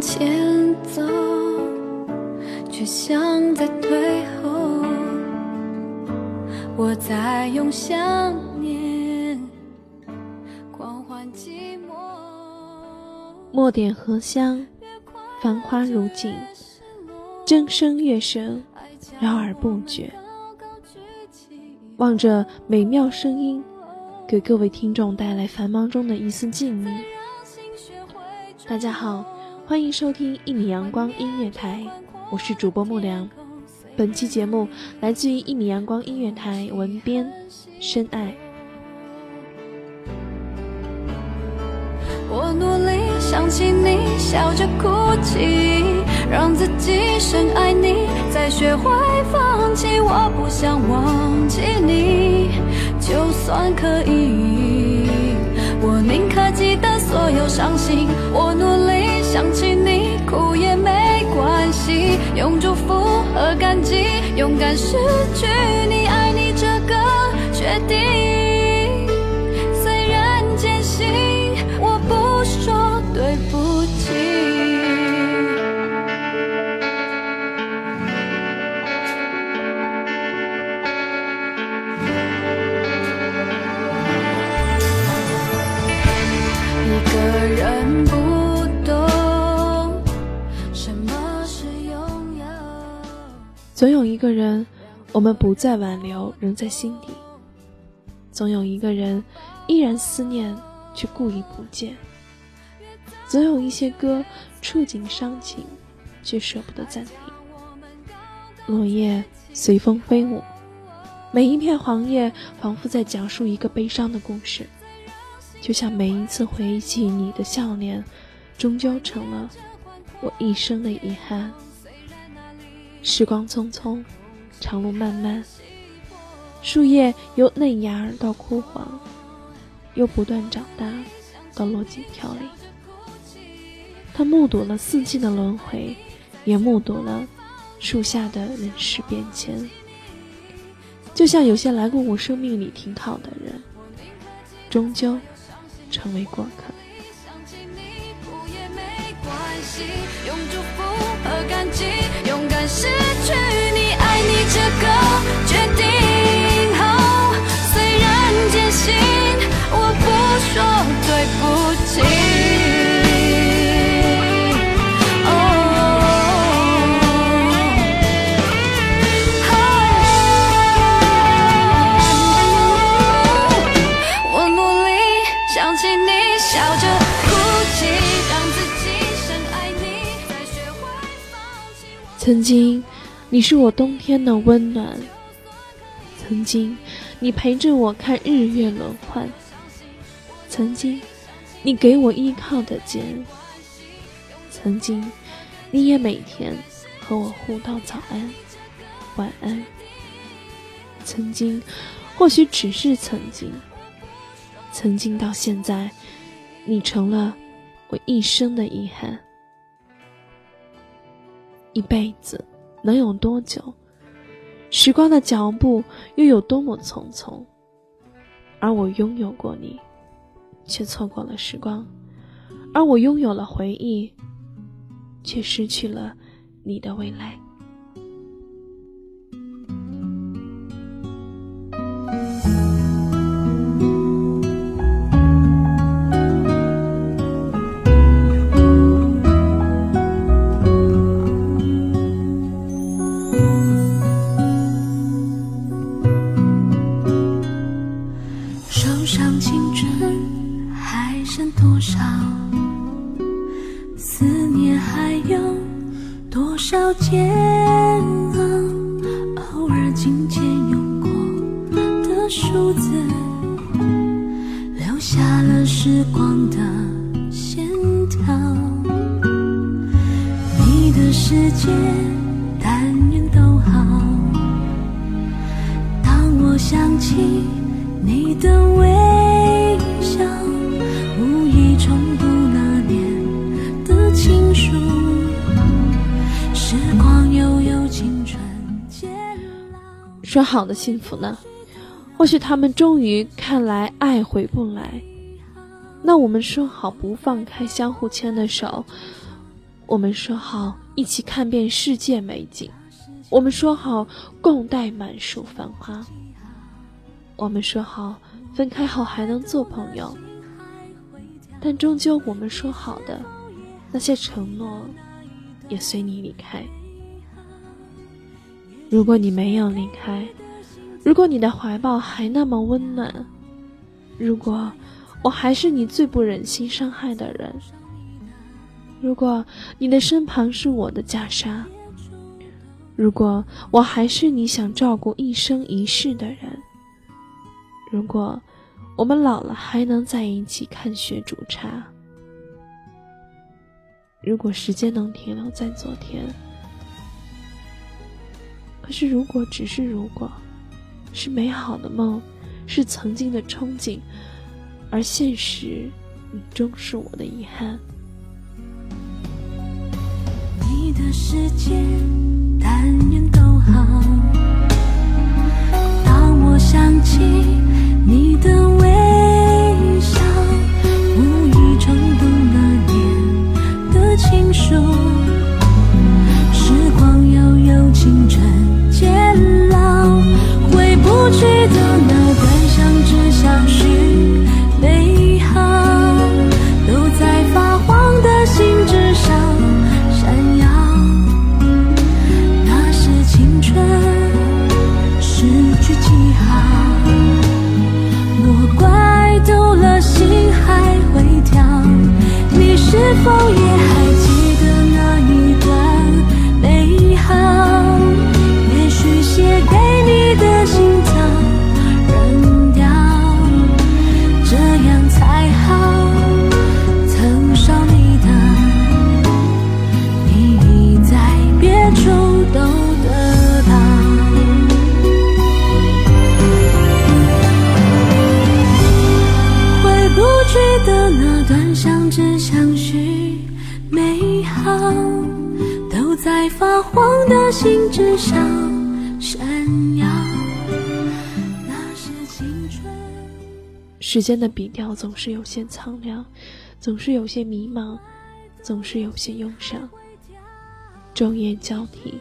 前走，却像在退后。我在用想念狂欢寂寞。墨点荷香，繁花如锦，筝声乐声绕耳不绝。望着美妙声音，给各位听众带来繁忙中的一丝静谧。大家好，欢迎收听一米阳光音乐台，我是主播木良。本期节目来自于一米阳光音乐台文编深爱。我努力想起你，笑着哭泣，让自己深爱你，再学会放弃。我不想忘记你，就算可以，我宁可记得所有伤心。我努力想起你，哭也没关系，用祝福和感激，勇敢失去你，爱你这个决定。虽然艰辛，总有一个人，我们不再挽留，仍在心底；总有一个人，依然思念，却故意不见；总有一些歌，触景伤情，却舍不得暂停。落叶随风飞舞，每一片黄叶仿佛在讲述一个悲伤的故事，就像每一次回忆起你的笑脸，终究成了我一生的遗憾。时光匆匆，长路漫漫，树叶由嫩芽到枯黄，又不断长大，到落尽飘零。他目睹了四季的轮回，也目睹了树下的人世变迁。就像有些来过我生命里停靠的人，终究成为过客。想起你，哭也没关系，用祝福，失去。曾经，你是我冬天的温暖；曾经，你陪着我看日月轮换；曾经，你给我依靠的肩；曾经，你也每天和我互道早安。晚安。曾经，或许只是曾经，曾经到现在，你成了我一生的遗憾。一辈子能有多久？时光的脚步又有多么匆匆？而我拥有过你，却错过了时光；而我拥有了回忆，却失去了你的未来。世界但愿都好当我想起你的微笑无意重读那年的情书时光悠悠青春渐老说好的幸福呢或许他们终于看来爱回不来那我们说好不放开相互牵的手我们说好一起看遍世界美景，我们说好共戴满树繁花，我们说好分开后还能做朋友。但终究我们说好的那些承诺，也随你离开。如果你没有离开，如果你的怀抱还那么温暖，如果我还是你最不忍心伤害的人，如果你的身旁是我的袈裟，如果我还是你想照顾一生一世的人，如果我们老了还能在一起看雪煮茶，如果时间能停留在昨天。可是，如果只是如果，是美好的梦，是曾经的憧憬，而现实，终是我的遗憾。的世界，但愿都好。当我想起你的黄的信纸上。时间的笔调总是有些苍凉，总是有些迷茫，总是有些忧伤。昼夜交替，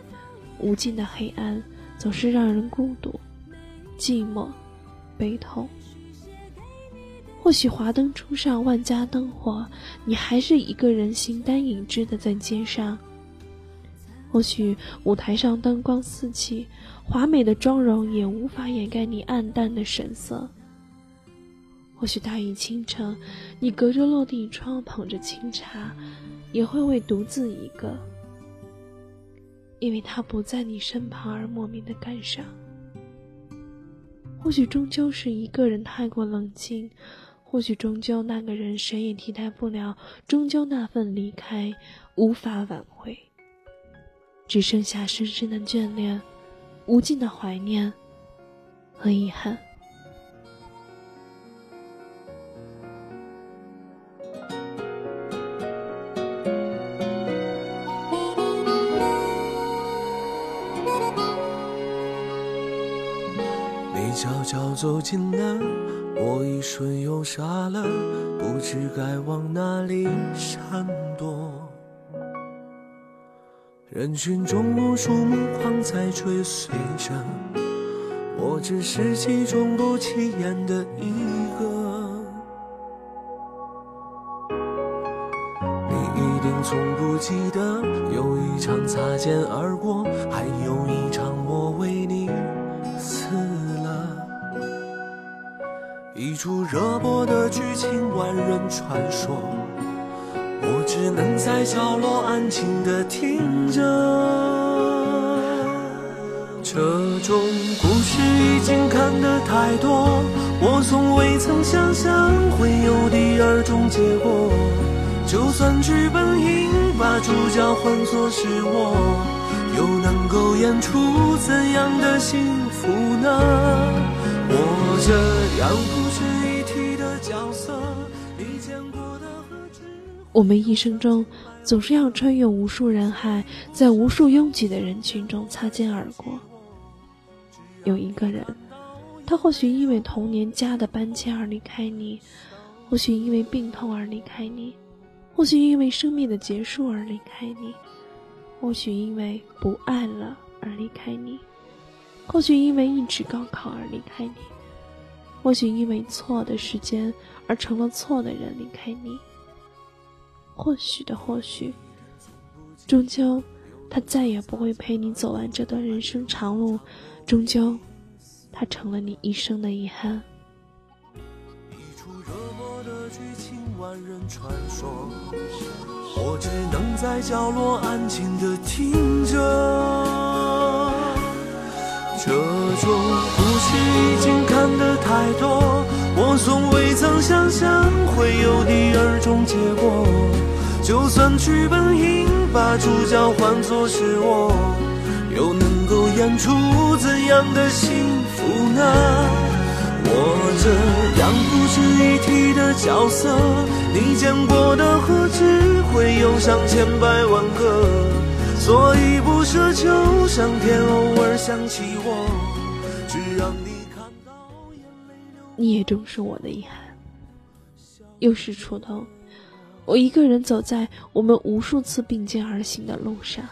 无尽的黑暗总是让人孤独、寂寞、悲痛。或许华灯初上，万家灯火，你还是一个人形单影只的在街上。或许舞台上灯光四起，华美的妆容也无法掩盖你暗淡的神色。或许大雨倾城，你隔着落地窗捧着清茶，也会为独自一个，因为他不在你身旁而莫名的感伤。或许终究是一个人太过冷静，或许终究那个人谁也替代不了，终究那份离开无法挽回，只剩下深深的眷恋，无尽的怀念和遗憾。你悄悄走近了，我一瞬又傻了，不知该往哪里闪。人群中无数目光在追随着，我只是其中不起眼的一个。你一定从不记得，有一场擦肩而过，还有一场我为你死了。一出热播的剧情，万人传说。只能在角落安静的听着，这种故事已经看得太多，我从未曾想象会有第二种结果。就算剧本应把主角换作是我，又能够演出怎样的幸福呢？我这样不我们一生中总是要穿越无数人海，在无数拥挤的人群中擦肩而过。有一个人，他或许因为童年家的搬迁而离开你，或许因为病痛而离开你，或许因为生命的结束而离开你，或许因为不爱了而离开你，或许因为一纸高考而离开你，或许因为错的时间而成了错的人离开你。或许的或许，终究，他再也不会陪你走完这段人生长路。终究，他成了你一生的遗憾。一出热播的剧情，万人传说，我只能在角落安静的听着。这种故事已经看得太多，我从未曾想象会。算剧本应把主角换作是我，又能够演出怎样的幸福呢？我这样不值一提的角色，你见过的何止会有上千百万个？所以不奢求上天偶尔想起我，只让你看到眼泪流。你也正是我的遗憾。又是初冬，我一个人走在我们无数次并肩而行的路上。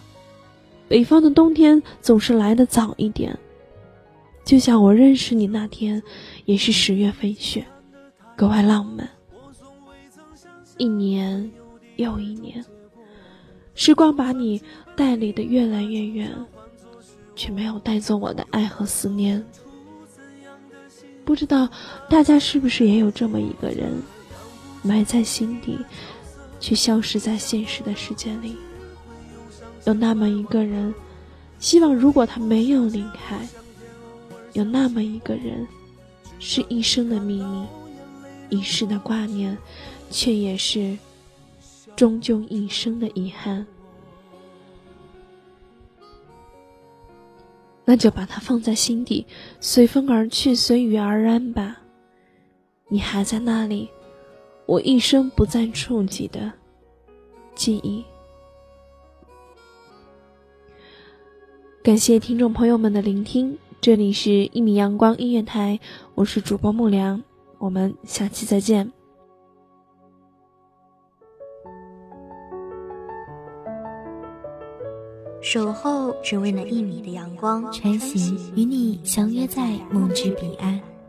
北方的冬天总是来得早一点，就像我认识你那天，也是十月飞雪，格外浪漫。一年又一年，时光把你带离得越来越远，却没有带走我的爱和思念。不知道大家是不是也有这么一个人？埋在心底，却消失在现实的世界里。有那么一个人，希望如果他没有离开，有那么一个人，是一生的秘密，一世的挂念，却也是终究一生的遗憾。那就把它放在心底，随风而去，随遇而安吧。你还在那里。我一生不再触及的记忆。感谢听众朋友们的聆听，这里是《一米阳光音乐台》，我是主播木良，我们下期再见。守候只为那一米的阳光，穿行与你相约在梦之彼岸。